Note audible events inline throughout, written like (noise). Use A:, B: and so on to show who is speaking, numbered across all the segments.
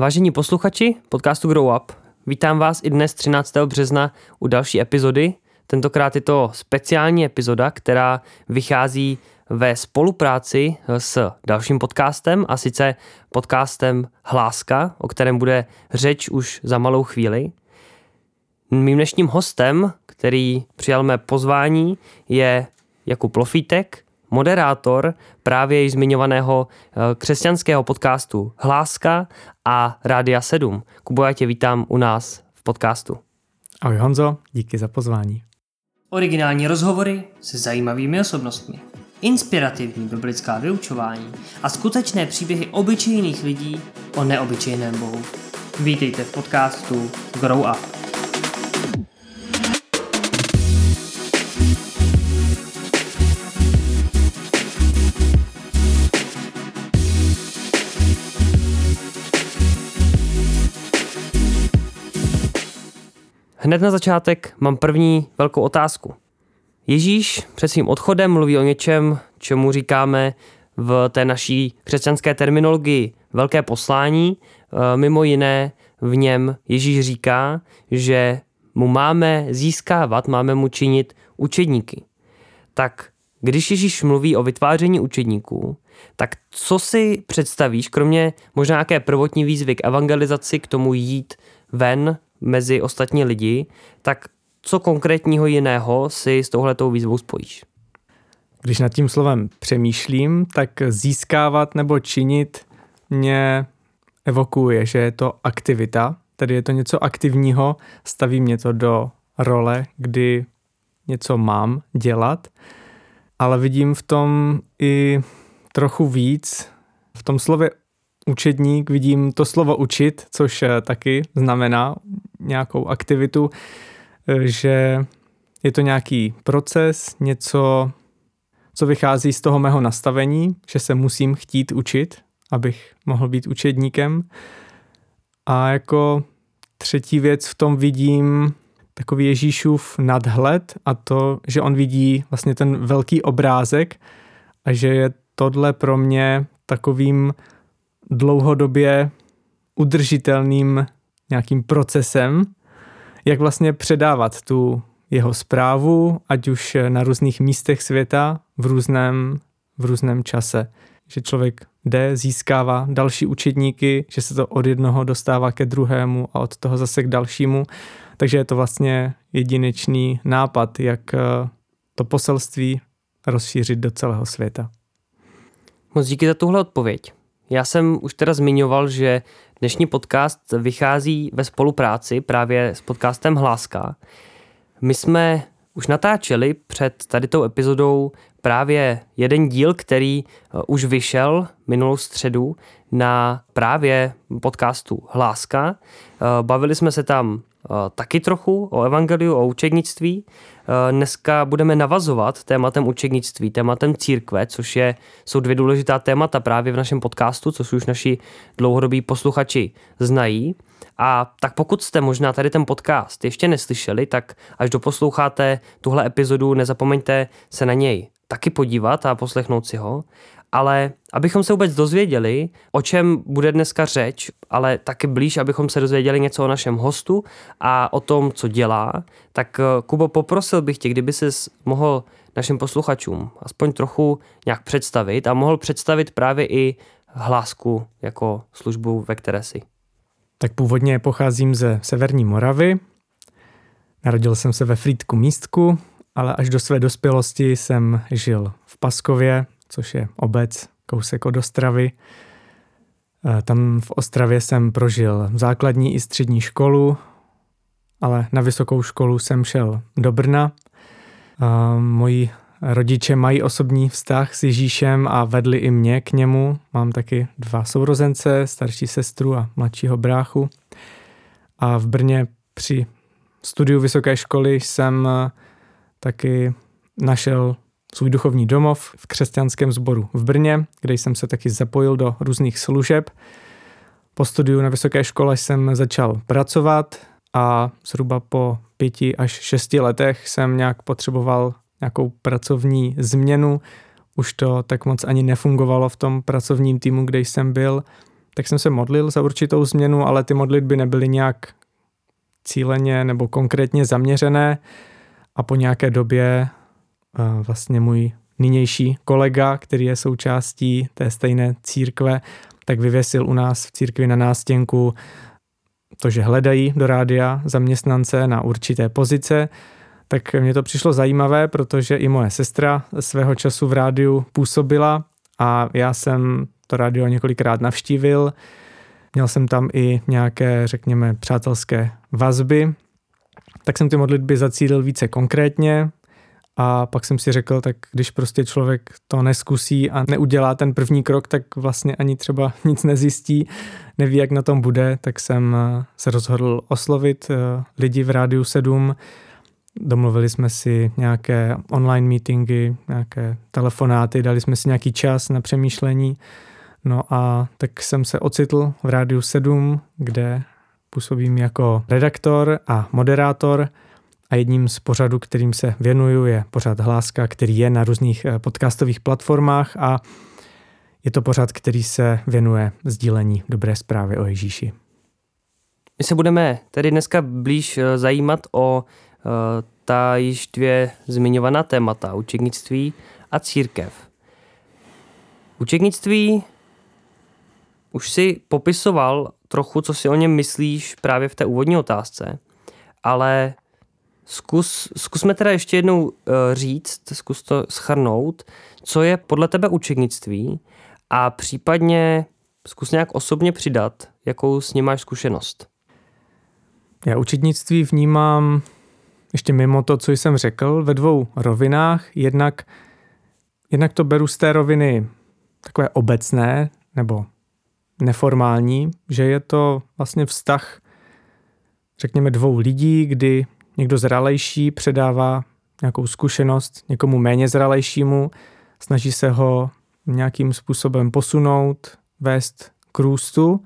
A: Vážení posluchači podcastu Grow Up, vítám vás i dnes 13. března u další epizody. Tentokrát je to speciální epizoda, která vychází ve spolupráci s dalším podcastem, a sice podcastem Hláska, o kterém bude řeč už za malou chvíli. Mým dnešním hostem, který přijal mé pozvání, je Jakub Lofítek, moderátor právě již zmiňovaného eh, křesťanského podcastu Hláska a Rádia 7. Kubo, já tě vítám u nás v podcastu.
B: Ahoj Honzo, díky za pozvání.
A: Originální rozhovory se zajímavými osobnostmi, inspirativní biblická vyučování a skutečné příběhy obyčejných lidí o neobyčejném Bohu. Vítejte v podcastu Grow Up. Hned na začátek mám první velkou otázku. Ježíš před svým odchodem mluví o něčem, čemu říkáme v té naší křesťanské terminologii velké poslání. E, mimo jiné v něm Ježíš říká, že mu máme získávat, máme mu činit učedníky. Tak když Ježíš mluví o vytváření učedníků, tak co si představíš, kromě možná nějaké prvotní výzvy k evangelizaci, k tomu jít ven mezi ostatní lidi, tak co konkrétního jiného si s touhletou výzvou spojíš?
B: Když nad tím slovem přemýšlím, tak získávat nebo činit mě evokuje, že je to aktivita, tedy je to něco aktivního, staví mě to do role, kdy něco mám dělat, ale vidím v tom i trochu víc. V tom slově učedník vidím to slovo učit, což eh, taky znamená nějakou aktivitu, eh, že je to nějaký proces, něco, co vychází z toho mého nastavení, že se musím chtít učit, abych mohl být učedníkem. A jako třetí věc v tom vidím takový Ježíšův nadhled a to, že on vidí vlastně ten velký obrázek a že je tohle pro mě takovým dlouhodobě udržitelným nějakým procesem, jak vlastně předávat tu jeho zprávu, ať už na různých místech světa, v různém, v různém čase. Že člověk jde, získává další učedníky, že se to od jednoho dostává ke druhému a od toho zase k dalšímu. Takže je to vlastně jedinečný nápad, jak eh, to poselství rozšířit do celého světa.
A: Moc díky za tuhle odpověď. Já jsem už teda zmiňoval, že dnešní podcast vychází ve spolupráci právě s podcastem Hláska. My jsme už natáčeli před tady tou epizodou právě jeden díl, který eh, už vyšel minulou středu na právě podcastu Hláska. Eh, bavili jsme se tam taky trochu o evangeliu, o učednictví. Dneska budeme navazovat tématem učednictví, tématem církve, což je, jsou dvě důležitá témata právě v našem podcastu, což už naši dlouhodobí posluchači znají. A tak pokud jste možná tady ten podcast ještě neslyšeli, tak až doposloucháte tuhle epizodu, nezapomeňte se na něj taky podívat a poslechnout si ho. Ale abychom se vůbec dozvěděli, o čem bude dneska řeč, ale taky blíž, abychom se dozvěděli něco o našem hostu a o tom, co dělá, tak eh, Kubo, poprosil bych tě, kdyby se mohl našim posluchačům aspoň trochu nějak představit a mohl představit právě i hlásku jako službu, ve které si.
B: Tak původně pocházím ze Severní Moravy. Narodil jsem se ve Frýdku místku, ale až do své dospělosti jsem žil v Paskově, což je obec kousek od Ostravy. Eh, tam v Ostravě jsem prožil základní i střední školu, ale na vysokou školu jsem šel do Brna. Eh, moji rodiče mají osobní vztah s Ježíšem a vedli i mě k němu. Mám taky dva sourozence, starší sestru a mladšího bráchu. A v Brně při studiu vysoké školy jsem eh, taky našel svůj duchovní domov v křesťanském sboru v Brně, kde jsem se taky zapojil do různých služeb. Po studiu na vysoké škole jsem začal pracovat a zhruba po pěti až šesti letech jsem nějak potřeboval nějakou pracovní změnu. Už to tak moc ani nefungovalo v tom pracovním týmu, kde jsem byl, tak jsem se modlil za určitou změnu, ale ty modlitby nebyly nějak cíleně nebo konkrétně zaměřené a po nějaké době vlastně můj nynější kolega, který je součástí té stejné církve, tak vyvěsil u nás v církvi na nástěnku to, že hledají do rádia zaměstnance na určité pozice, tak mně to přišlo zajímavé, protože i moje sestra svého času v rádiu působila a já jsem to rádio několikrát navštívil. Měl jsem tam i nějaké, řekněme, přátelské vazby, tak jsem ty modlitby zacílil více konkrétně, a pak jsem si řekl, tak když prostě člověk to neskusí a neudělá ten první krok, tak vlastně ani třeba (laughs) nic nezjistí, neví, jak na tom bude, tak jsem eh, se rozhodl oslovit eh, lidi v Rádiu 7. Domluvili jsme si nějaké online meetingy, nějaké telefonáty, dali jsme si nějaký čas na přemýšlení. No a tak jsem se ocitl v Rádiu 7, kde působím jako redaktor a moderátor – a jedním z pořadů, kterým se věnuju, je pořad Hláska, který je na různých eh, podcastových platformách a je to pořad, který se věnuje sdílení dobré zprávy o Ježíši.
A: My se budeme tedy dneska blíž eh, zajímat o uh, ta již dvě zmiňovaná témata, učednictví a církev. Učednictví už si popisoval trochu, co si o něm myslíš právě v té úvodní otázce, ale Zkus, zkusme teda ještě jednou uh, říct, zkus to schrnout, co je podle tebe učednictví a případně zkus nějak osobně přidat, jakou s ním máš zkušenost.
B: Já učednictví vnímám ještě mimo to, co jsem řekl, ve dvou rovinách. Jednak, jednak to beru z té roviny takové obecné nebo neformální, že je to vlastně vztah, řekněme, dvou lidí, kdy Někdo zralejší předává nějakou zkušenost někomu méně zralejšímu, snaží se ho nějakým způsobem posunout, vést k růstu.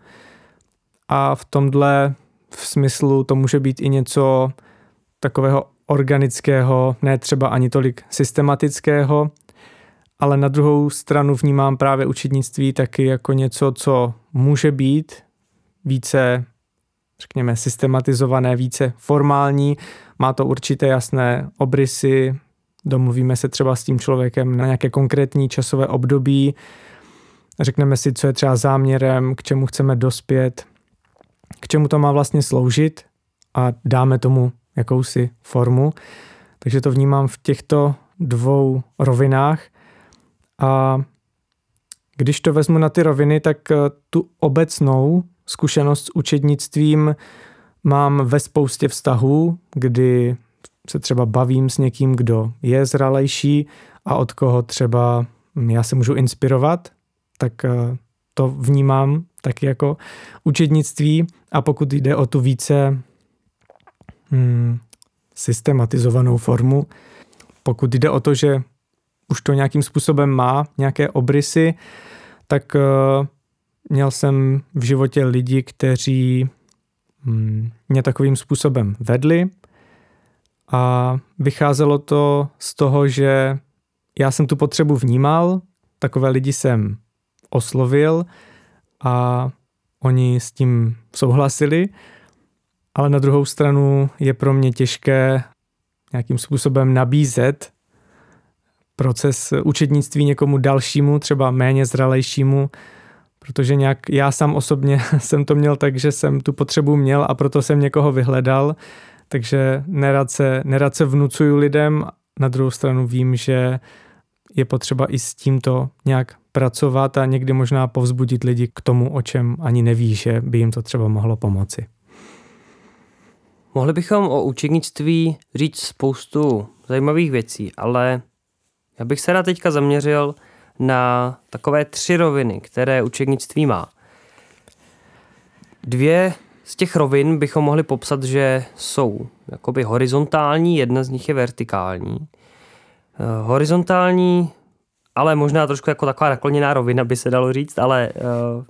B: A v tomhle v smyslu to může být i něco takového organického, ne třeba ani tolik systematického, ale na druhou stranu vnímám právě učednictví taky jako něco, co může být více řekněme, systematizované, více formální, má to určité jasné obrysy, domluvíme se třeba s tím člověkem na nějaké konkrétní časové období, řekneme si, co je třeba záměrem, k čemu chceme dospět, k čemu to má vlastně sloužit a dáme tomu jakousi formu. Takže to vnímám v těchto dvou rovinách. A když to vezmu na ty roviny, tak tu obecnou zkušenost s učednictvím mám ve spoustě vztahů, kdy se třeba bavím s někým, kdo je zralejší a od koho třeba já se můžu inspirovat, tak eh, to vnímám taky jako učednictví. A pokud jde o tu více hmm, systematizovanou formu, pokud jde o to, že už to nějakým způsobem má nějaké obrysy, tak uh, Měl jsem v životě lidi, kteří mm, mě takovým způsobem vedli a vycházelo to z toho, že já jsem tu potřebu vnímal, takové lidi jsem oslovil a oni s tím souhlasili, ale na druhou stranu je pro mě těžké nějakým způsobem nabízet proces učednictví někomu dalšímu, třeba méně zralejšímu, protože nějak já sám osobně (laughs) jsem to měl tak, že jsem tu potřebu měl a proto jsem někoho vyhledal, takže nerad se, nerad se vnucuju lidem, na druhou stranu vím, že je potřeba i s tímto nějak pracovat a někdy možná povzbudit lidi k tomu, o čem ani neví, že by jim to třeba mohlo pomoci.
A: Mohli bychom o učenictví říct spoustu zajímavých věcí, ale já bych se rád teďka zaměřil na takové tři roviny, které učednictví má. Dvě z těch rovin bychom mohli popsat, že jsou jakoby horizontální, jedna z nich je vertikální. Eh, horizontální, ale možná trošku jako taková nakloněná rovina by se dalo říct, ale uh,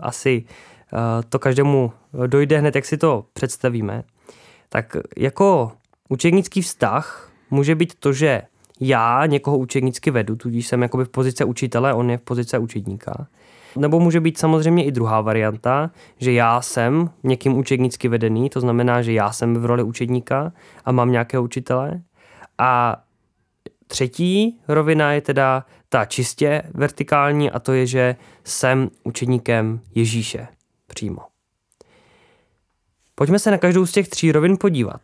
A: asi uh, to každému dojde hned, jak si to představíme. Tak jako učednický vztah může být to, že já někoho učednicky vedu, tudíž jsem jakoby v pozice učitele, on je v pozice učedníka. Nebo může být samozřejmě i druhá varianta, že já jsem někým učednicky vedený, to znamená, že já jsem v roli učedníka a mám nějakého učitele. A třetí rovina je teda ta čistě vertikální a to je, že jsem učedníkem Ježíše přímo. Pojďme se na každou z těch tří rovin podívat.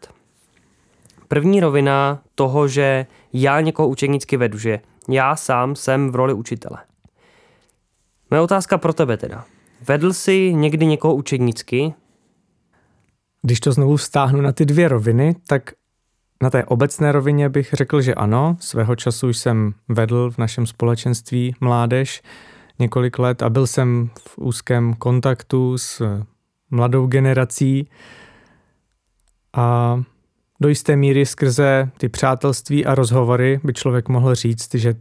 A: První rovina toho, že já někoho učednicky vedu, že já sám jsem v roli učitele. Moje otázka pro tebe teda. Vedl jsi někdy někoho učednicky?
B: Když to znovu vztáhnu na ty dvě roviny, tak na té obecné rovině bych řekl, že ano. Svého času jsem vedl v našem společenství mládež několik let a byl jsem v úzkém kontaktu s mladou generací a do jisté míry skrze ty přátelství a rozhovory by člověk mohl říct, že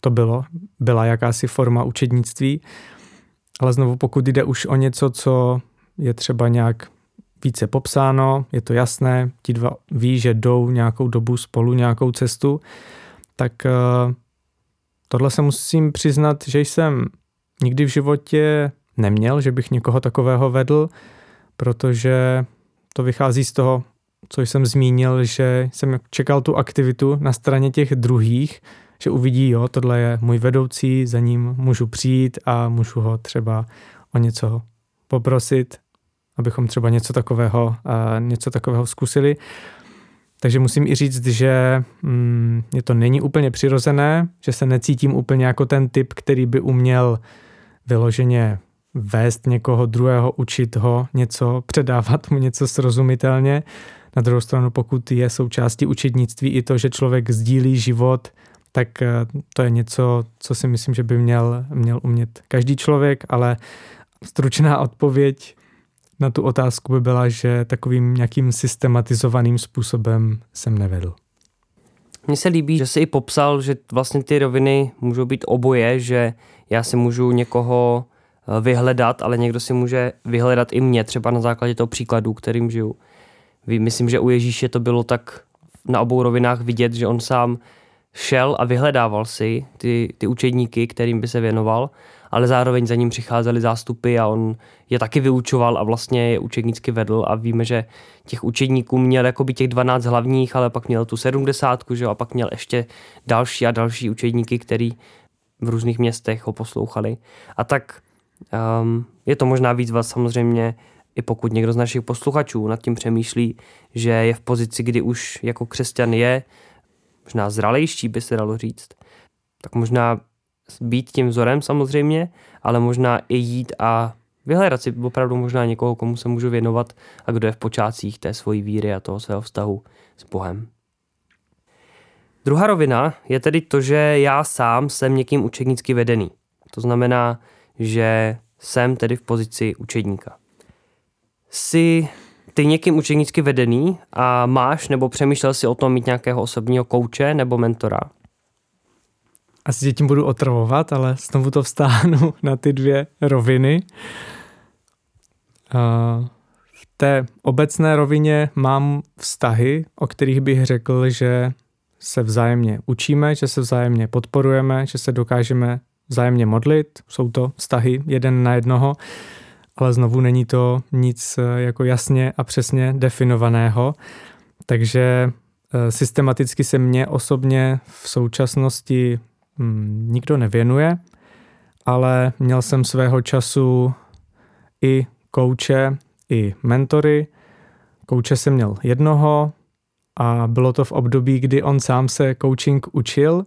B: to bylo, byla jakási forma učednictví, ale znovu pokud jde už o něco, co je třeba nějak více popsáno, je to jasné, ti dva ví, že jdou nějakou dobu spolu, nějakou cestu, tak eh, tohle se musím přiznat, že jsem nikdy v životě neměl, že bych někoho takového vedl, protože to vychází z toho, co jsem zmínil, že jsem čekal tu aktivitu na straně těch druhých, že uvidí, jo, tohle je můj vedoucí, za ním můžu přijít a můžu ho třeba o něco poprosit, abychom třeba něco takového, něco takového zkusili. Takže musím i říct, že mm, je to není úplně přirozené, že se necítím úplně jako ten typ, který by uměl vyloženě vést někoho druhého, učit ho něco, předávat mu něco srozumitelně. Na druhou stranu, pokud je součástí učednictví i to, že člověk sdílí život, tak eh, to je něco, co si myslím, že by měl, měl umět každý člověk, ale stručná odpověď na tu otázku by byla, že takovým nějakým systematizovaným způsobem jsem nevedl.
A: Mně se líbí, že jsi i popsal, že vlastně ty roviny můžou být oboje, že já si můžu někoho eh, vyhledat, ale někdo si může vyhledat i mě, třeba na základě toho příkladu, kterým žiju. Myslím, že u Ježíše to bylo tak na obou rovinách vidět, že on sám šel a vyhledával si ty, ty učedníky, kterým by se věnoval, ale zároveň za ním přicházely zástupy a on je taky vyučoval a vlastně je učednícky vedl a víme, že těch učedníků měl jako by těch 12 hlavních, ale pak měl tu 70, že a pak měl ještě další a další učedníky, který v různých městech ho poslouchali. A tak um, je to možná víc vás samozřejmě i pokud někdo z našich posluchačů nad tím přemýšlí, že je v pozici, kdy už jako křesťan je možná zralejší, by se dalo říct, tak možná být tím vzorem samozřejmě, ale možná i jít a vyhledat si opravdu možná někoho, komu se můžu věnovat a kdo je v počátcích té svojí víry a toho svého vztahu s Bohem. Druhá rovina je tedy to, že já sám jsem někým učednicky vedený. To znamená, že jsem tedy v pozici učedníka. Jsi ty někým učednicky vedený a máš nebo přemýšlel si o tom mít nějakého osobního kouče nebo mentora?
B: Asi tě tím budu otravovat, ale znovu to vstáhnu (laughs) na ty dvě roviny. V té obecné rovině mám vztahy, o kterých bych řekl, že se vzájemně učíme, že se vzájemně podporujeme, že se dokážeme vzájemně modlit. Jsou to vztahy jeden na jednoho ale znovu není to nic eh, jako jasně a přesně definovaného. Takže eh, systematicky se mně osobně v současnosti hm, nikdo nevěnuje, ale měl jsem svého času i kouče, i mentory. Kouče jsem měl jednoho a bylo to v období, kdy on sám se coaching učil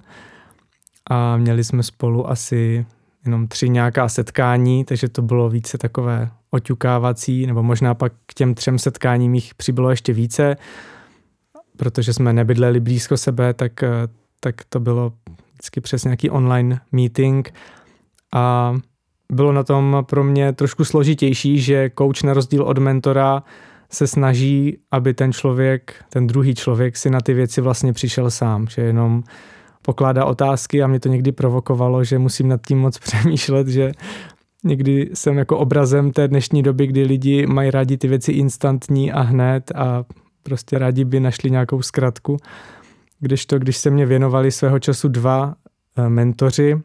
B: a měli jsme spolu asi jenom tři nějaká setkání, takže to bylo více takové oťukávací, nebo možná pak k těm třem setkáním jich přibylo ještě více, protože jsme nebydleli blízko sebe, tak, eh, tak to bylo vždycky přes nějaký online meeting. A bylo na tom pro mě trošku složitější, že coach na rozdíl od mentora se snaží, aby ten člověk, ten druhý člověk si na ty věci vlastně přišel sám, že jenom pokládá otázky a mě to někdy provokovalo, že musím nad tím moc (laughs) přemýšlet, že někdy jsem jako obrazem té dnešní doby, kdy lidi mají rádi ty věci instantní a hned a prostě rádi by našli nějakou zkratku. Když to, když se mě věnovali svého času dva eh, mentoři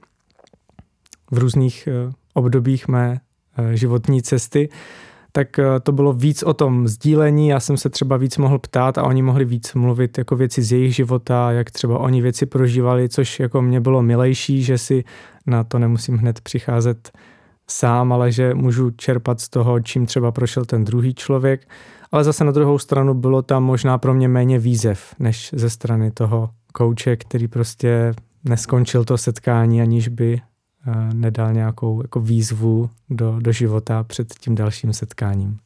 B: v různých eh, obdobích mé eh, životní cesty, tak eh, to bylo víc o tom sdílení, já jsem se třeba víc mohl ptát a oni mohli víc mluvit jako věci z jejich života, jak třeba oni věci prožívali, což jako mě bylo milejší, že si na to nemusím hned přicházet sám, ale že můžu čerpat z toho, čím třeba prošel ten druhý člověk. Ale zase na druhou stranu bylo tam možná pro mě méně výzev, než ze strany toho kouče, který prostě neskončil to setkání, aniž by nedal nějakou jako výzvu do, do života před tím dalším setkáním.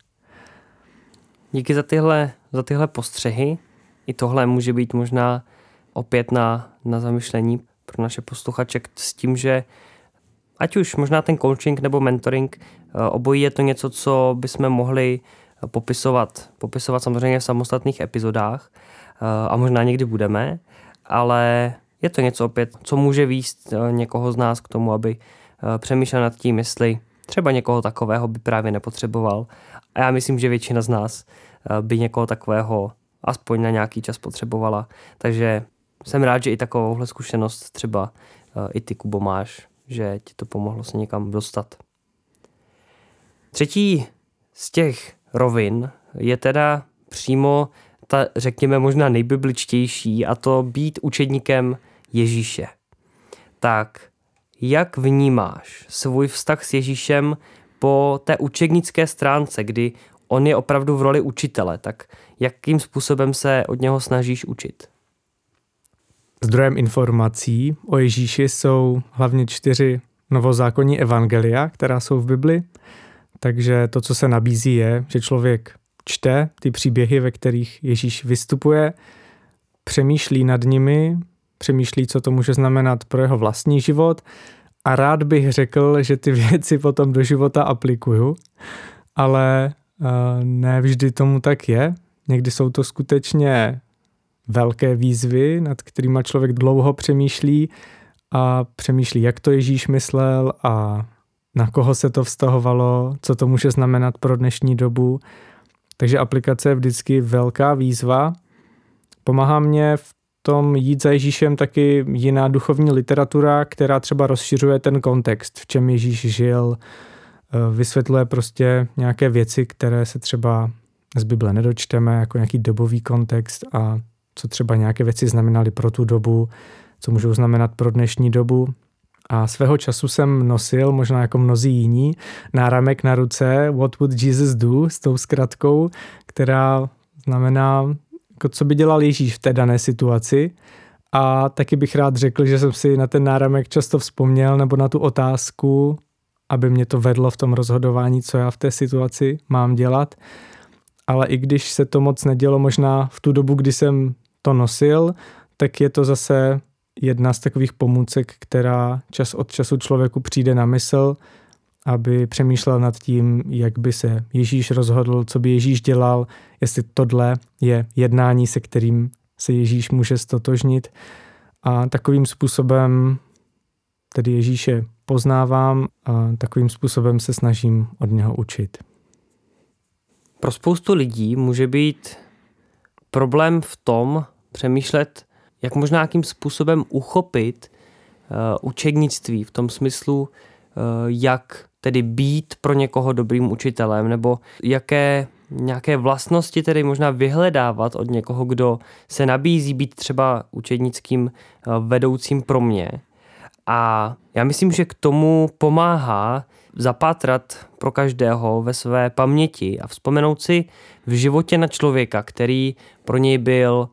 A: Díky za tyhle, za tyhle postřehy. I tohle může být možná opět na, na zamyšlení pro naše posluchače s tím, že ať už možná ten coaching nebo mentoring, eh, obojí je to něco, co bychom mohli popisovat, popisovat samozřejmě v samostatných epizodách eh, a možná někdy budeme, ale je to něco opět, co může výst eh, někoho z nás k tomu, aby přemýšlel nad tím, jestli třeba někoho takového by právě nepotřeboval. A já myslím, že většina z nás by někoho takového aspoň na nějaký čas potřebovala. Takže jsem rád, že i takovouhle zkušenost třeba i ty, Kubo, máš že ti to pomohlo se někam dostat. Třetí z těch rovin je teda přímo ta, řekněme, možná nejbibličtější a to být učedníkem Ježíše. Tak jak vnímáš svůj vztah s Ježíšem po té učednické stránce, kdy on je opravdu v roli učitele, tak jakým způsobem se od něho snažíš učit?
B: Zdrojem informací o Ježíši jsou hlavně čtyři novozákonní evangelia, která jsou v Bibli. Takže to, co se nabízí, je, že člověk čte ty příběhy, ve kterých Ježíš vystupuje, přemýšlí nad nimi, přemýšlí, co to může znamenat pro jeho vlastní život a rád bych řekl, že ty (laughs) věci potom do života aplikuju, ale uh, ne vždy tomu tak je. Někdy jsou to skutečně velké výzvy, nad kterými člověk dlouho přemýšlí a přemýšlí, jak to Ježíš myslel a na koho se to vztahovalo, co to může znamenat pro dnešní dobu. Takže aplikace je vždycky velká výzva. Pomáhá mě v tom jít za Ježíšem taky jiná duchovní literatura, která třeba rozšiřuje ten kontext, v čem Ježíš žil, eh, vysvětluje prostě nějaké věci, které se třeba z Bible nedočteme, jako nějaký dobový kontext a co třeba nějaké věci znamenaly pro tu dobu, co můžou znamenat pro dnešní dobu. A svého času jsem nosil, možná jako mnozí jiní, náramek na ruce What would Jesus do s tou zkratkou, která znamená, jako co by dělal Ježíš v té dané situaci. A taky bych rád řekl, že jsem si na ten náramek často vzpomněl nebo na tu otázku, aby mě to vedlo v tom rozhodování, co já v té situaci mám dělat. Ale i když se to moc nedělo možná v tu dobu, kdy jsem to nosil, tak je to zase jedna z takových pomůcek, která čas od času člověku přijde na mysl, aby přemýšlel nad tím, jak by se Ježíš rozhodl, co by Ježíš dělal, jestli tohle je jednání, se kterým se Ježíš může stotožnit. A takovým způsobem tedy Ježíše poznávám a takovým způsobem se snažím od něho učit.
A: Pro spoustu lidí může být problém v tom přemýšlet, jak možná nějakým způsobem uchopit uh, učednictví v tom smyslu, uh, jak tedy být pro někoho dobrým učitelem, nebo jaké nějaké vlastnosti tedy možná vyhledávat od někoho, kdo se nabízí být třeba učednickým uh, vedoucím pro mě. A já myslím, že k tomu pomáhá zapátrat pro každého ve své paměti a vzpomenout si v životě na člověka, který pro něj byl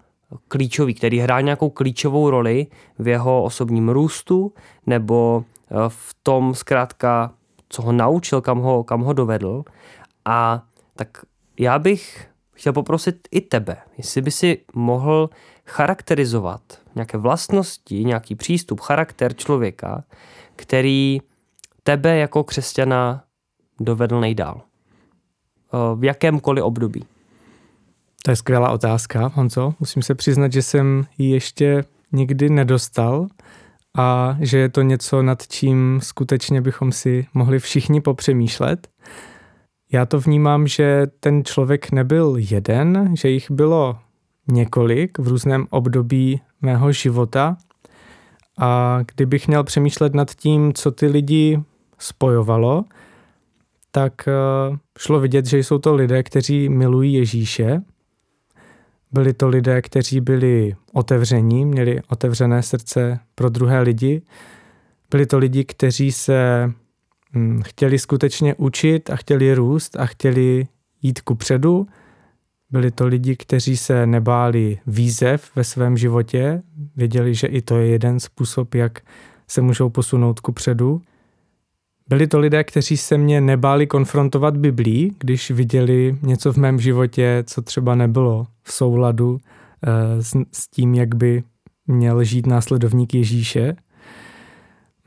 A: klíčový, který hrál nějakou klíčovou roli v jeho osobním růstu nebo eh, v tom zkrátka, co ho naučil, kam ho, kam ho dovedl. A tak já bych chtěl poprosit i tebe, jestli by si mohl charakterizovat nějaké vlastnosti, nějaký přístup, charakter člověka, který tebe jako křesťana dovedl nejdál? Eh, v jakémkoliv období?
B: To je skvělá otázka, Honzo. Musím se přiznat, že jsem ji ještě nikdy nedostal a že je to něco, nad čím skutečně bychom si mohli všichni popřemýšlet. Já to vnímám, že ten člověk nebyl jeden, že jich bylo několik v různém období mého života. A kdybych měl přemýšlet nad tím, co ty lidi spojovalo, tak eh, šlo vidět, že jsou to lidé, kteří milují Ježíše. Byli to lidé, kteří byli otevření, měli otevřené srdce pro druhé lidi. Byli to lidi, kteří se hm, chtěli skutečně učit a chtěli růst a chtěli jít ku předu. Byli to lidi, kteří se nebáli výzev ve svém životě, věděli, že i to je jeden způsob, jak se můžou posunout ku předu. Byli to lidé, kteří se mě nebáli konfrontovat Biblí, když viděli něco v mém životě, co třeba nebylo v souladu eh, s, s tím, jak by měl žít následovník Ježíše.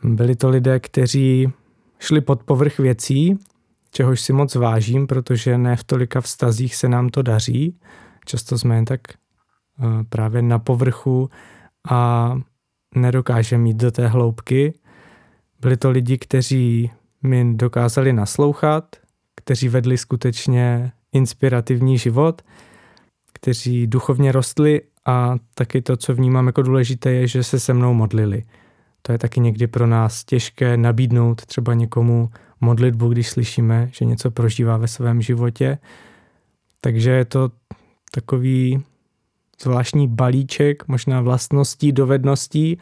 B: Byli to lidé, kteří šli pod povrch věcí, čehož si moc vážím, protože ne v tolika vztazích se nám to daří. Často jsme jen tak eh, právě na povrchu a nedokážeme jít do té hloubky. Byli to lidi, kteří mi dokázali naslouchat, kteří vedli skutečně inspirativní život, kteří duchovně rostli a taky to, co vnímám jako důležité, je, že se se mnou modlili. To je taky někdy pro nás těžké nabídnout třeba někomu modlitbu, když slyšíme, že něco prožívá ve svém životě. Takže je to takový zvláštní balíček, možná vlastností, dovedností.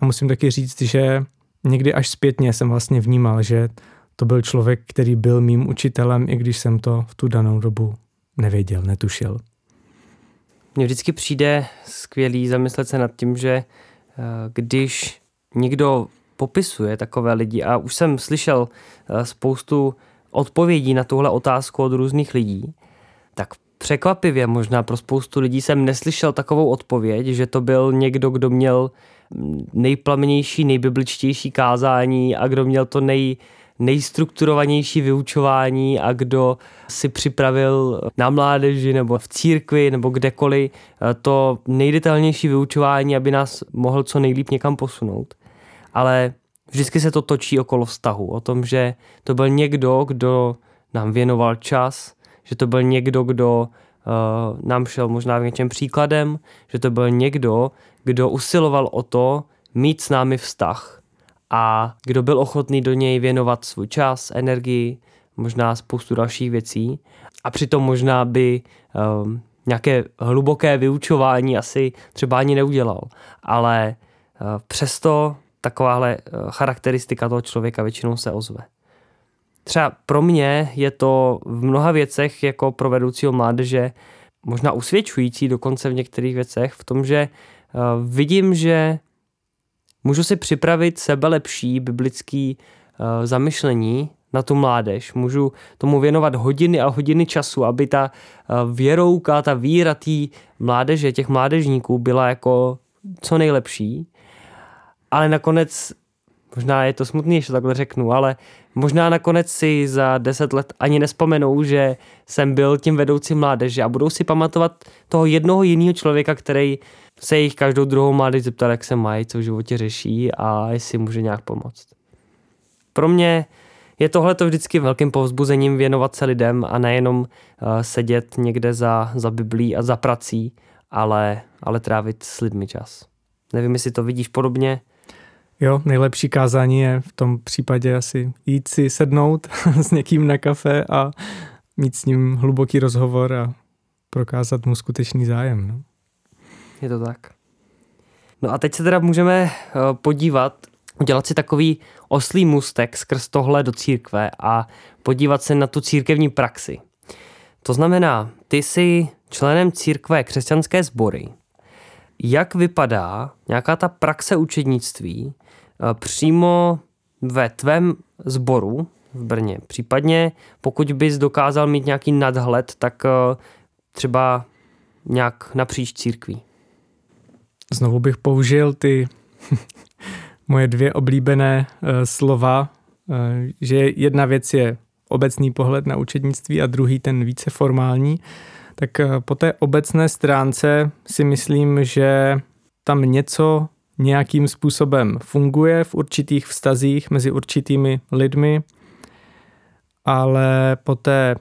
B: A musím taky říct, že někdy až zpětně jsem vlastně vnímal, že to byl člověk, který byl mým učitelem, i když jsem to v tu danou dobu nevěděl, netušil.
A: Mně vždycky přijde skvělý zamyslet se nad tím, že eh, když někdo popisuje takové lidi a už jsem slyšel eh, spoustu odpovědí na tuhle otázku od různých lidí, tak překvapivě možná pro spoustu lidí jsem neslyšel takovou odpověď, že to byl někdo, kdo měl nejplamenější, nejbibličtější kázání a kdo měl to nej, nejstrukturovanější vyučování a kdo si připravil na mládeži nebo v církvi nebo kdekoliv eh, to nejdetailnější vyučování, aby nás mohl co nejlíp někam posunout. Ale vždycky se to točí okolo vztahu, o tom, že to byl někdo, kdo nám věnoval čas, že to byl někdo, kdo uh, nám šel možná v něčem příkladem, že to byl někdo, kdo usiloval o to mít s námi vztah a kdo byl ochotný do něj věnovat svůj čas, energii, možná spoustu dalších věcí a přitom možná by um, nějaké hluboké vyučování asi třeba ani neudělal. Ale uh, přesto takováhle uh, charakteristika toho člověka většinou se ozve. Třeba pro mě je to v mnoha věcech jako pro vedoucího mládeže možná usvědčující dokonce v některých věcech v tom, že uh, vidím, že můžu si připravit sebe lepší biblický uh, zamyšlení na tu mládež. Můžu tomu věnovat hodiny a hodiny času, aby ta uh, věrouka, ta víra té mládeže, těch mládežníků byla jako co nejlepší. Ale nakonec Možná je to smutný, že takhle řeknu, ale možná nakonec si za deset let ani nespomenou, že jsem byl tím vedoucím mládeže a budou si pamatovat toho jednoho jiného člověka, který se jich každou druhou mládež zeptal, jak se mají, co v životě řeší a jestli může nějak pomoct. Pro mě je tohle to vždycky velkým povzbuzením věnovat se lidem a nejenom uh, sedět někde za, za biblí a za prací, ale, ale trávit s lidmi čas. Nevím, jestli to vidíš podobně,
B: Jo, nejlepší kázání je v tom případě asi jít si sednout (laughs) s někým na kafe a mít s ním hluboký rozhovor a prokázat mu skutečný zájem. No.
A: Je to tak. No a teď se teda můžeme eh, podívat, udělat si takový oslý mustek skrz tohle do církve a podívat se na tu církevní praxi. To znamená, ty jsi členem církve křesťanské sbory. Jak vypadá nějaká ta praxe učednictví přímo ve tvém sboru v Brně. Případně pokud bys dokázal mít nějaký nadhled, tak eh, třeba nějak napříč církví.
B: Znovu bych použil ty (laughs) moje dvě oblíbené uh, slova, že jedna věc je obecný pohled na učednictví a druhý ten více formální. Tak po té obecné stránce si myslím, že tam něco nějakým způsobem funguje v určitých vztazích mezi určitými lidmi, ale po té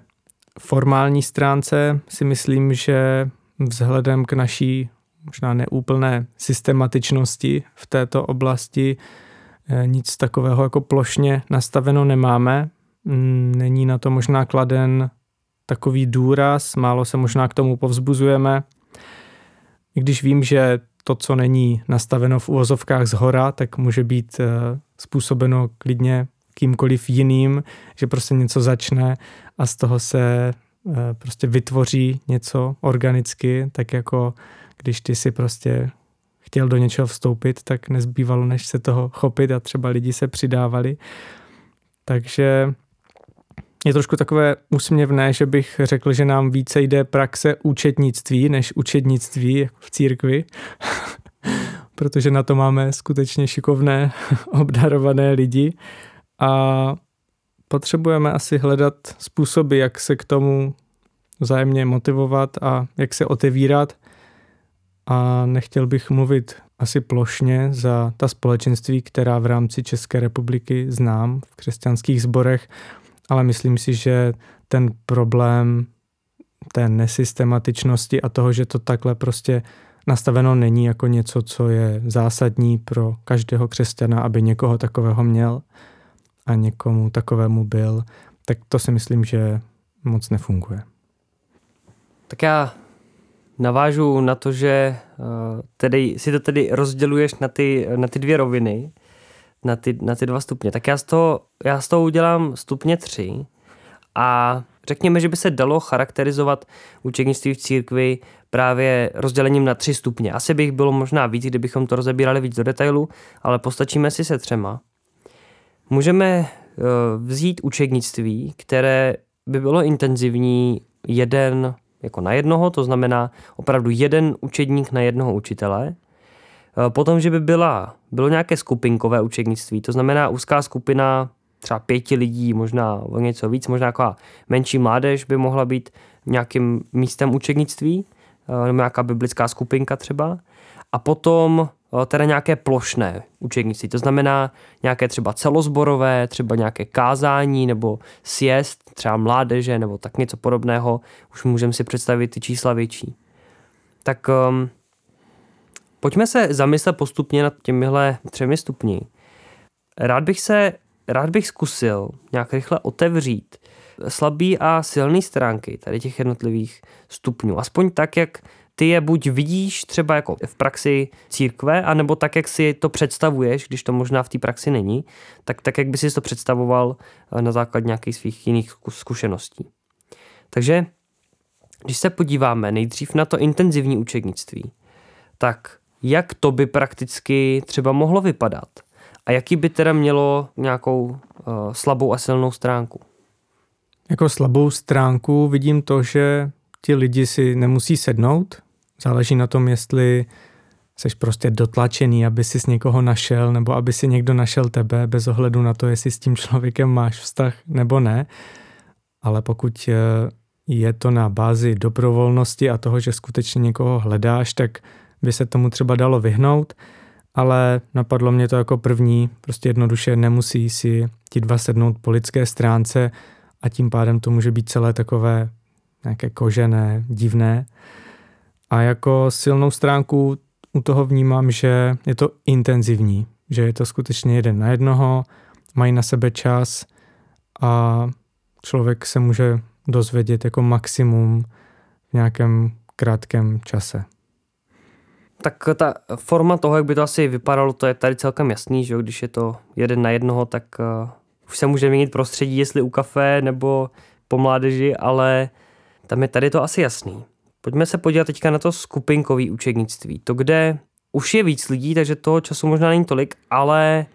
B: formální stránce si myslím, že vzhledem k naší možná neúplné systematičnosti v této oblasti eh, nic takového jako plošně nastaveno nemáme. Mm, není na to možná kladen takový důraz, málo se možná k tomu povzbuzujeme. I když vím, že to, co není nastaveno v uvozovkách z hora, tak může být eh, způsobeno klidně kýmkoliv jiným, že prostě něco začne a z toho se eh, prostě vytvoří něco organicky, tak jako když ty si prostě chtěl do něčeho vstoupit, tak nezbývalo, než se toho chopit a třeba lidi se přidávali. Takže je trošku takové úsměvné, že bych řekl, že nám více jde praxe účetnictví než učednictví v církvi, (laughs) protože na to máme skutečně šikovné, (laughs) obdarované lidi a potřebujeme asi hledat způsoby, jak se k tomu vzájemně motivovat a jak se otevírat. A nechtěl bych mluvit asi plošně za ta společenství, která v rámci České republiky znám v křesťanských sborech, ale myslím si, že ten problém té nesystematičnosti a toho, že to takhle prostě nastaveno není jako něco, co je zásadní pro každého křesťana, aby někoho takového měl a někomu takovému byl, tak to si myslím, že moc nefunguje.
A: Tak já navážu na to, že eh, tedy, si to tedy rozděluješ na ty, na ty dvě roviny, na ty, na ty dva stupně. Tak já z, toho, já z toho udělám stupně tři a řekněme, že by se dalo charakterizovat učenictví v církvi právě rozdělením na tři stupně. Asi bych bylo možná víc, kdybychom to rozebírali víc do detailu, ale postačíme si se třema. Můžeme eh, vzít učednictví, které by bylo intenzivní jeden jako na jednoho, to znamená opravdu jeden učedník na jednoho učitele. Eh, potom, že by byla, bylo nějaké skupinkové učednictví, to znamená úzká skupina třeba pěti lidí, možná o něco víc, možná jako menší mládež by mohla být nějakým místem učednictví, eh, nebo nějaká biblická skupinka třeba. A potom Eh, teda nějaké plošné učebnictví. To znamená nějaké třeba celozborové, třeba nějaké kázání nebo siest, třeba mládeže nebo tak něco podobného. Už můžeme si představit ty čísla větší. Tak um, pojďme se zamyslet postupně nad těmihle třemi stupni. Rád bych se, rád bych zkusil nějak rychle otevřít slabý a silný stránky tady těch jednotlivých stupňů. Aspoň tak, jak ty je buď vidíš třeba jako v praxi církve, anebo tak, jak si to představuješ, když to možná v té praxi není, tak tak, jak by si to představoval eh, na základě nějakých svých jiných zkušeností. Takže když se podíváme nejdřív na to intenzivní učednictví, tak jak to by prakticky třeba mohlo vypadat? A jaký by teda mělo nějakou uh, slabou a silnou stránku?
B: Jako slabou stránku vidím to, že ti lidi si nemusí sednout Záleží na tom, jestli jsi prostě dotlačený, aby si s někoho našel, nebo aby si někdo našel tebe, bez ohledu na to, jestli s tím člověkem máš vztah nebo ne. Ale pokud eh, je to na bázi dobrovolnosti a toho, že skutečně někoho hledáš, tak by se tomu třeba dalo vyhnout, ale napadlo mě to jako první, prostě jednoduše nemusí si ti dva sednout po lidské stránce a tím pádem to může být celé takové nějaké kožené, divné. A jako silnou stránku u toho vnímám, že je to intenzivní, že je to skutečně jeden na jednoho, mají na sebe čas a člověk se může dozvědět jako maximum v nějakém krátkém čase.
A: Tak ta forma toho, jak by to asi vypadalo, to je tady celkem jasný, že když je to jeden na jednoho, tak uh, už se může měnit prostředí, jestli u kafe nebo po mládeži, ale tam je tady to asi jasný. Pojďme se podívat teďka na to skupinkový učednictví. To, kde už je víc lidí, takže toho času možná není tolik, ale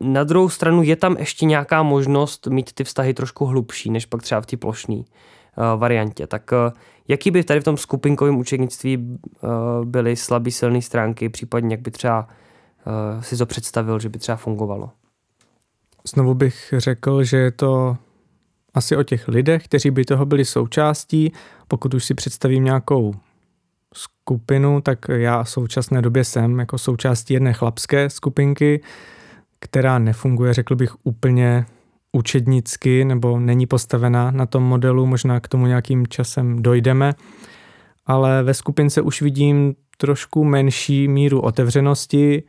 A: na druhou stranu je tam ještě nějaká možnost mít ty vztahy trošku hlubší, než pak třeba v té plošné uh, variantě. Tak uh, jaký by tady v tom skupinkovém učednictví uh, byly slabý, silné stránky, případně jak by třeba uh, si to představil, že by třeba fungovalo?
B: Znovu bych řekl, že je to asi o těch lidech, kteří by toho byli součástí. Pokud už si představím nějakou skupinu, tak já v současné době jsem jako součástí jedné chlapské skupinky, která nefunguje, řekl bych, úplně učednicky nebo není postavená na tom modelu, možná k tomu nějakým časem dojdeme, ale ve skupince už vidím trošku menší míru otevřenosti,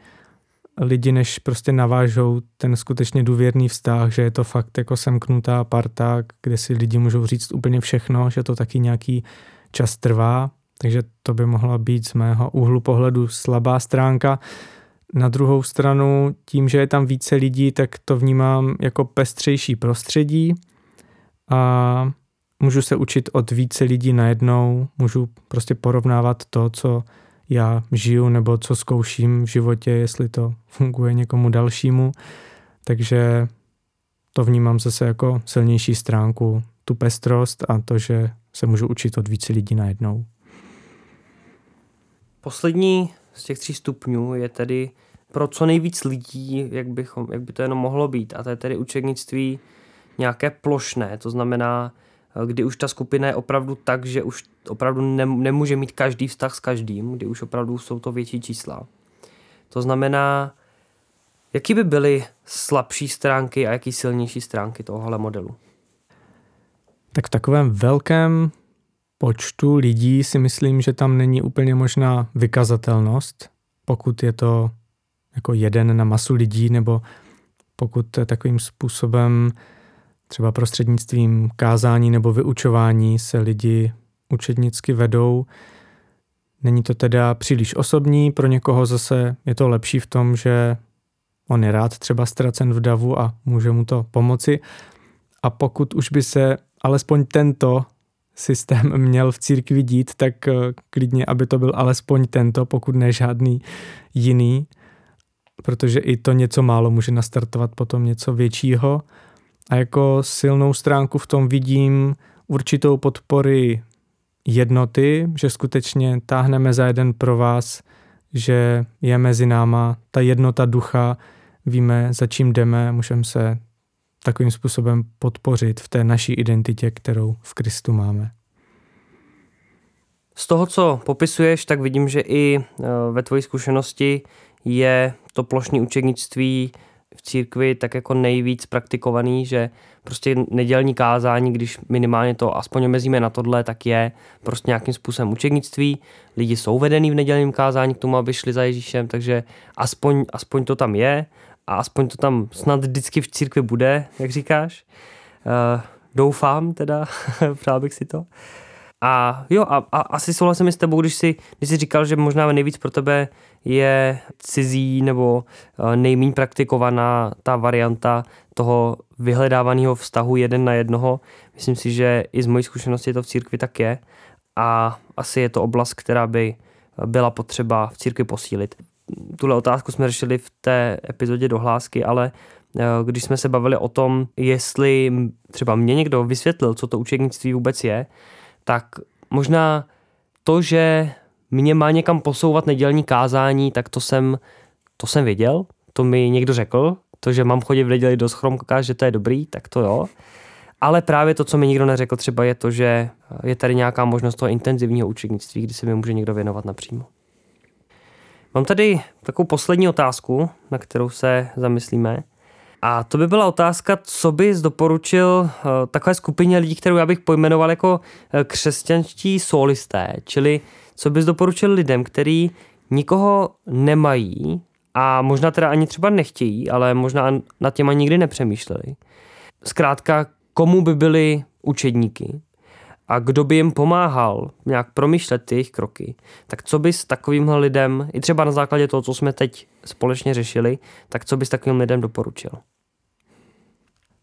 B: lidi, než prostě navážou ten skutečně důvěrný vztah, že je to fakt jako semknutá parta, kde si lidi můžou říct úplně všechno, že to taky nějaký čas trvá, takže to by mohla být z mého úhlu pohledu slabá stránka. Na druhou stranu, tím, že je tam více lidí, tak to vnímám jako pestřejší prostředí a můžu se učit od více lidí najednou, můžu prostě porovnávat to, co já žiju nebo co zkouším v životě, jestli to funguje někomu dalšímu. Takže to vnímám zase jako silnější stránku, tu pestrost a to, že se můžu učit od více lidí najednou.
A: Poslední z těch tří stupňů je tedy pro co nejvíc lidí, jak, bychom, jak by to jenom mohlo být. A to je tedy učednictví nějaké plošné, to znamená, kdy už ta skupina je opravdu tak, že už opravdu ne, nemůže mít každý vztah s každým, kdy už opravdu jsou to větší čísla. To znamená, jaký by byly slabší stránky a jaký silnější stránky tohohle modelu?
B: Tak v takovém velkém počtu lidí si myslím, že tam není úplně možná vykazatelnost, pokud je to jako jeden na masu lidí, nebo pokud takovým způsobem třeba prostřednictvím kázání nebo vyučování se lidi učednicky vedou. Není to teda příliš osobní, pro někoho zase je to lepší v tom, že on je rád třeba ztracen v davu a může mu to pomoci. A pokud už by se alespoň tento systém měl v církvi dít, tak eh, klidně, aby to byl alespoň tento, pokud ne žádný jiný, protože i to něco málo může nastartovat potom něco většího. A jako silnou stránku v tom vidím určitou podpory jednoty, že skutečně táhneme za jeden pro vás, že je mezi náma ta jednota ducha, víme, za čím jdeme, můžeme se takovým způsobem podpořit v té naší identitě, kterou v Kristu máme.
A: Z toho, co popisuješ, tak vidím, že i e, ve tvoji zkušenosti je to plošní učednictví v církvi tak jako nejvíc praktikovaný, že prostě nedělní kázání, když minimálně to aspoň omezíme na tohle, tak je prostě nějakým způsobem učednictví. Lidi jsou vedený v nedělním kázání k tomu, aby šli za Ježíšem, takže aspoň, aspoň to tam je a aspoň to tam snad vždycky v církvi bude, jak říkáš. Uh, doufám teda, (laughs) přál bych si to. A jo, a, a asi souhlasím s tebou, když jsi, když jsi říkal, že možná nejvíc pro tebe je cizí nebo eh, nejméně praktikovaná ta varianta toho vyhledávaného vztahu jeden na jednoho. Myslím si, že i z mojí zkušenosti to v církvi tak je a asi je to oblast, která by byla potřeba v církvi posílit. Tuhle otázku jsme řešili v té epizodě dohlásky, ale eh, když jsme se bavili o tom, jestli třeba mě někdo vysvětlil, co to učenictví vůbec je, tak možná to, že mě má někam posouvat nedělní kázání, tak to jsem, to jsem věděl, to mi někdo řekl, to, že mám chodit v neděli do schromka, že to je dobrý, tak to jo. Ale právě to, co mi nikdo neřekl třeba, je to, že je tady nějaká možnost toho intenzivního učenictví, kdy se mi může někdo věnovat napřímo. Mám tady takovou poslední otázku, na kterou se zamyslíme. A to by byla otázka, co bys doporučil uh, takové skupině lidí, kterou já bych pojmenoval jako uh, křesťanští solisté, čili co bys doporučil lidem, kteří nikoho nemají a možná teda ani třeba nechtějí, ale možná nad těma nikdy nepřemýšleli. Zkrátka, komu by byli učedníky a kdo by jim pomáhal nějak promýšlet ty jejich kroky, tak co bys takovýmhle lidem, i třeba na základě toho, co jsme teď společně řešili, tak co bys takovým lidem doporučil?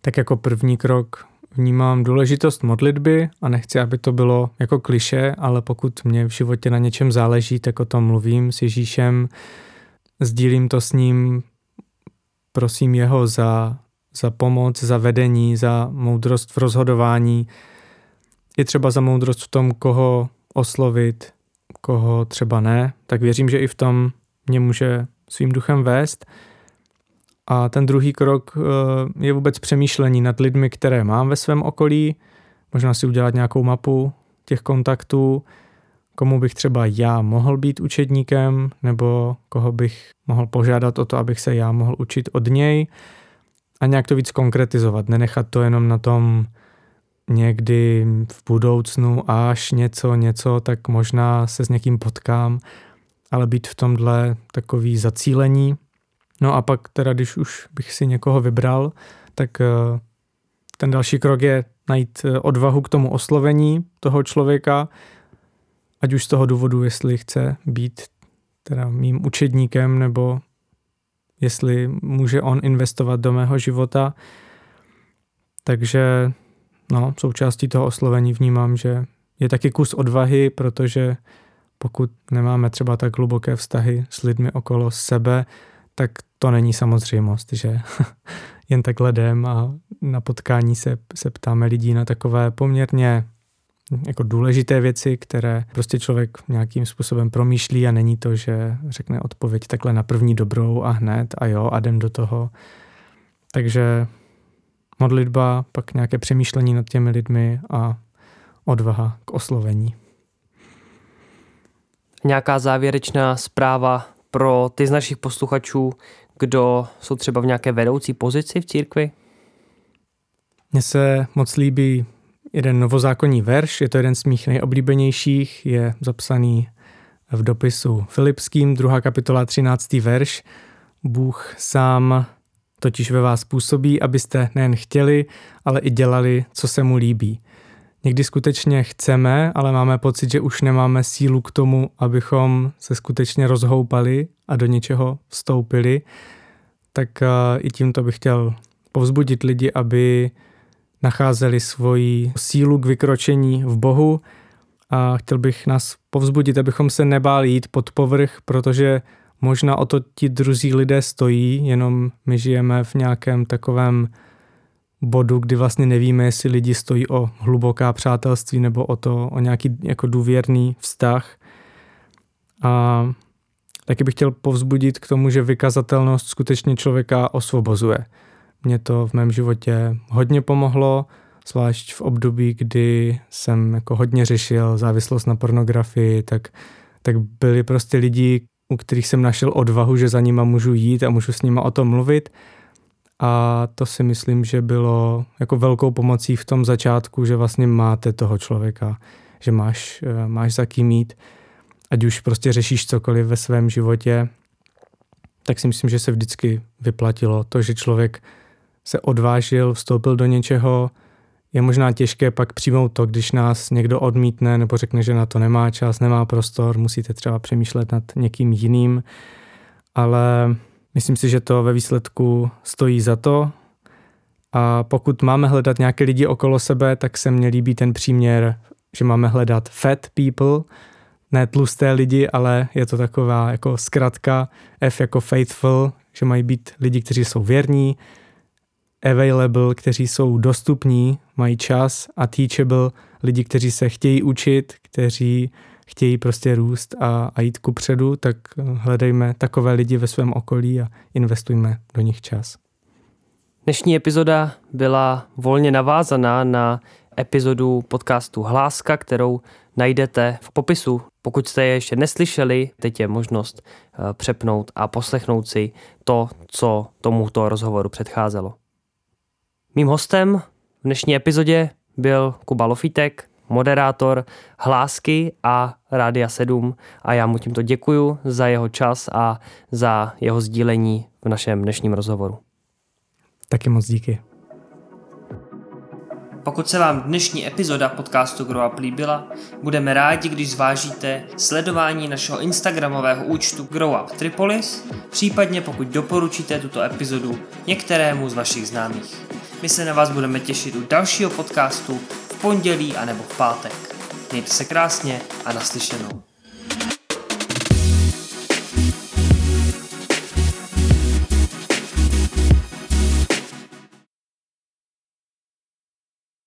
B: Tak jako první krok vnímám důležitost modlitby a nechci, aby to bylo jako kliše, ale pokud mě v životě na něčem záleží, tak o tom mluvím s Ježíšem, sdílím to s ním, prosím jeho za, za pomoc, za vedení, za moudrost v rozhodování, i třeba za moudrost v tom, koho oslovit, koho třeba ne, tak věřím, že i v tom mě může svým duchem vést – a ten druhý krok eh, je vůbec přemýšlení nad lidmi, které mám ve svém okolí, možná si udělat nějakou mapu těch kontaktů, komu bych třeba já mohl být učedníkem, nebo koho bych mohl požádat o to, abych se já mohl učit od něj. A nějak to víc konkretizovat, nenechat to jenom na tom někdy v budoucnu, až něco, něco, tak možná se s někým potkám, ale být v tomhle takový zacílení No a pak teda, když už bych si někoho vybral, tak eh, ten další krok je najít eh, odvahu k tomu oslovení toho člověka, ať už z toho důvodu, jestli chce být teda mým učedníkem, nebo jestli může on investovat do mého života. Takže no, součástí toho oslovení vnímám, že je taky kus odvahy, protože pokud nemáme třeba tak hluboké vztahy s lidmi okolo sebe, tak to není samozřejmost, že (laughs) jen tak ledem a na potkání se, se ptáme lidí na takové poměrně jako důležité věci, které prostě člověk nějakým způsobem promýšlí a není to, že řekne odpověď takhle na první dobrou a hned a jo a jdem do toho. Takže modlitba, pak nějaké přemýšlení nad těmi lidmi a odvaha k oslovení.
A: Nějaká závěrečná zpráva pro ty z našich posluchačů, kdo jsou třeba v nějaké vedoucí pozici v církvi?
B: Mně se moc líbí jeden novozákonní verš, je to jeden z mých nejoblíbenějších, je zapsaný v dopisu Filipským, druhá kapitola, 13. verš. Bůh sám totiž ve vás působí, abyste nejen chtěli, ale i dělali, co se mu líbí. Někdy skutečně chceme, ale máme pocit, že už nemáme sílu k tomu, abychom se skutečně rozhoupali a do něčeho vstoupili. Tak uh, i tímto bych chtěl povzbudit lidi, aby nacházeli svoji sílu k vykročení v Bohu a chtěl bych nás povzbudit, abychom se nebáli jít pod povrch, protože možná o to ti druzí lidé stojí, jenom my žijeme v nějakém takovém bodu, kdy vlastně nevíme, jestli lidi stojí o hluboká přátelství nebo o to, o nějaký jako důvěrný vztah. A taky bych chtěl povzbudit k tomu, že vykazatelnost skutečně člověka osvobozuje. Mě to v mém životě hodně pomohlo, zvlášť v období, kdy jsem jako hodně řešil závislost na pornografii, tak, tak byli prostě lidi, u kterých jsem našel odvahu, že za nima můžu jít a můžu s nima o tom mluvit. A to si myslím, že bylo jako velkou pomocí v tom začátku, že vlastně máte toho člověka, že máš, eh, máš za kým mít, ať už prostě řešíš cokoliv ve svém životě, tak si myslím, že se vždycky vyplatilo to, že člověk se odvážil, vstoupil do něčeho, je možná těžké pak přijmout to, když nás někdo odmítne nebo řekne, že na to nemá čas, nemá prostor, musíte třeba přemýšlet nad někým jiným, ale myslím si, že to ve výsledku stojí za to. A pokud máme hledat nějaké lidi okolo sebe, tak se mně líbí ten příměr, že máme hledat fat people, ne tlusté lidi, ale je to taková jako zkratka F jako faithful, že mají být lidi, kteří jsou věrní, available, kteří jsou dostupní, mají čas a teachable, lidi, kteří se chtějí učit, kteří chtějí prostě růst a, a jít ku předu, tak hledejme takové lidi ve svém okolí a investujme do nich čas.
A: Dnešní epizoda byla volně navázaná na epizodu podcastu Hláska, kterou najdete v popisu. Pokud jste je ještě neslyšeli, teď je možnost eh, přepnout a poslechnout si to, co tomuto rozhovoru předcházelo. Mým hostem v dnešní epizodě byl Kuba Lofitek, moderátor Hlásky a Rádia 7 a já mu tímto děkuju za jeho čas a za jeho sdílení v našem dnešním rozhovoru.
B: Taky moc díky.
A: Pokud se vám dnešní epizoda podcastu Grow Up líbila, budeme rádi, když zvážíte sledování našeho instagramového účtu Grow Up Tripolis, případně pokud doporučíte tuto epizodu některému z vašich známých. My se na vás budeme těšit u dalšího podcastu v pondělí anebo v pátek. Mějte se krásně a naslyšenou.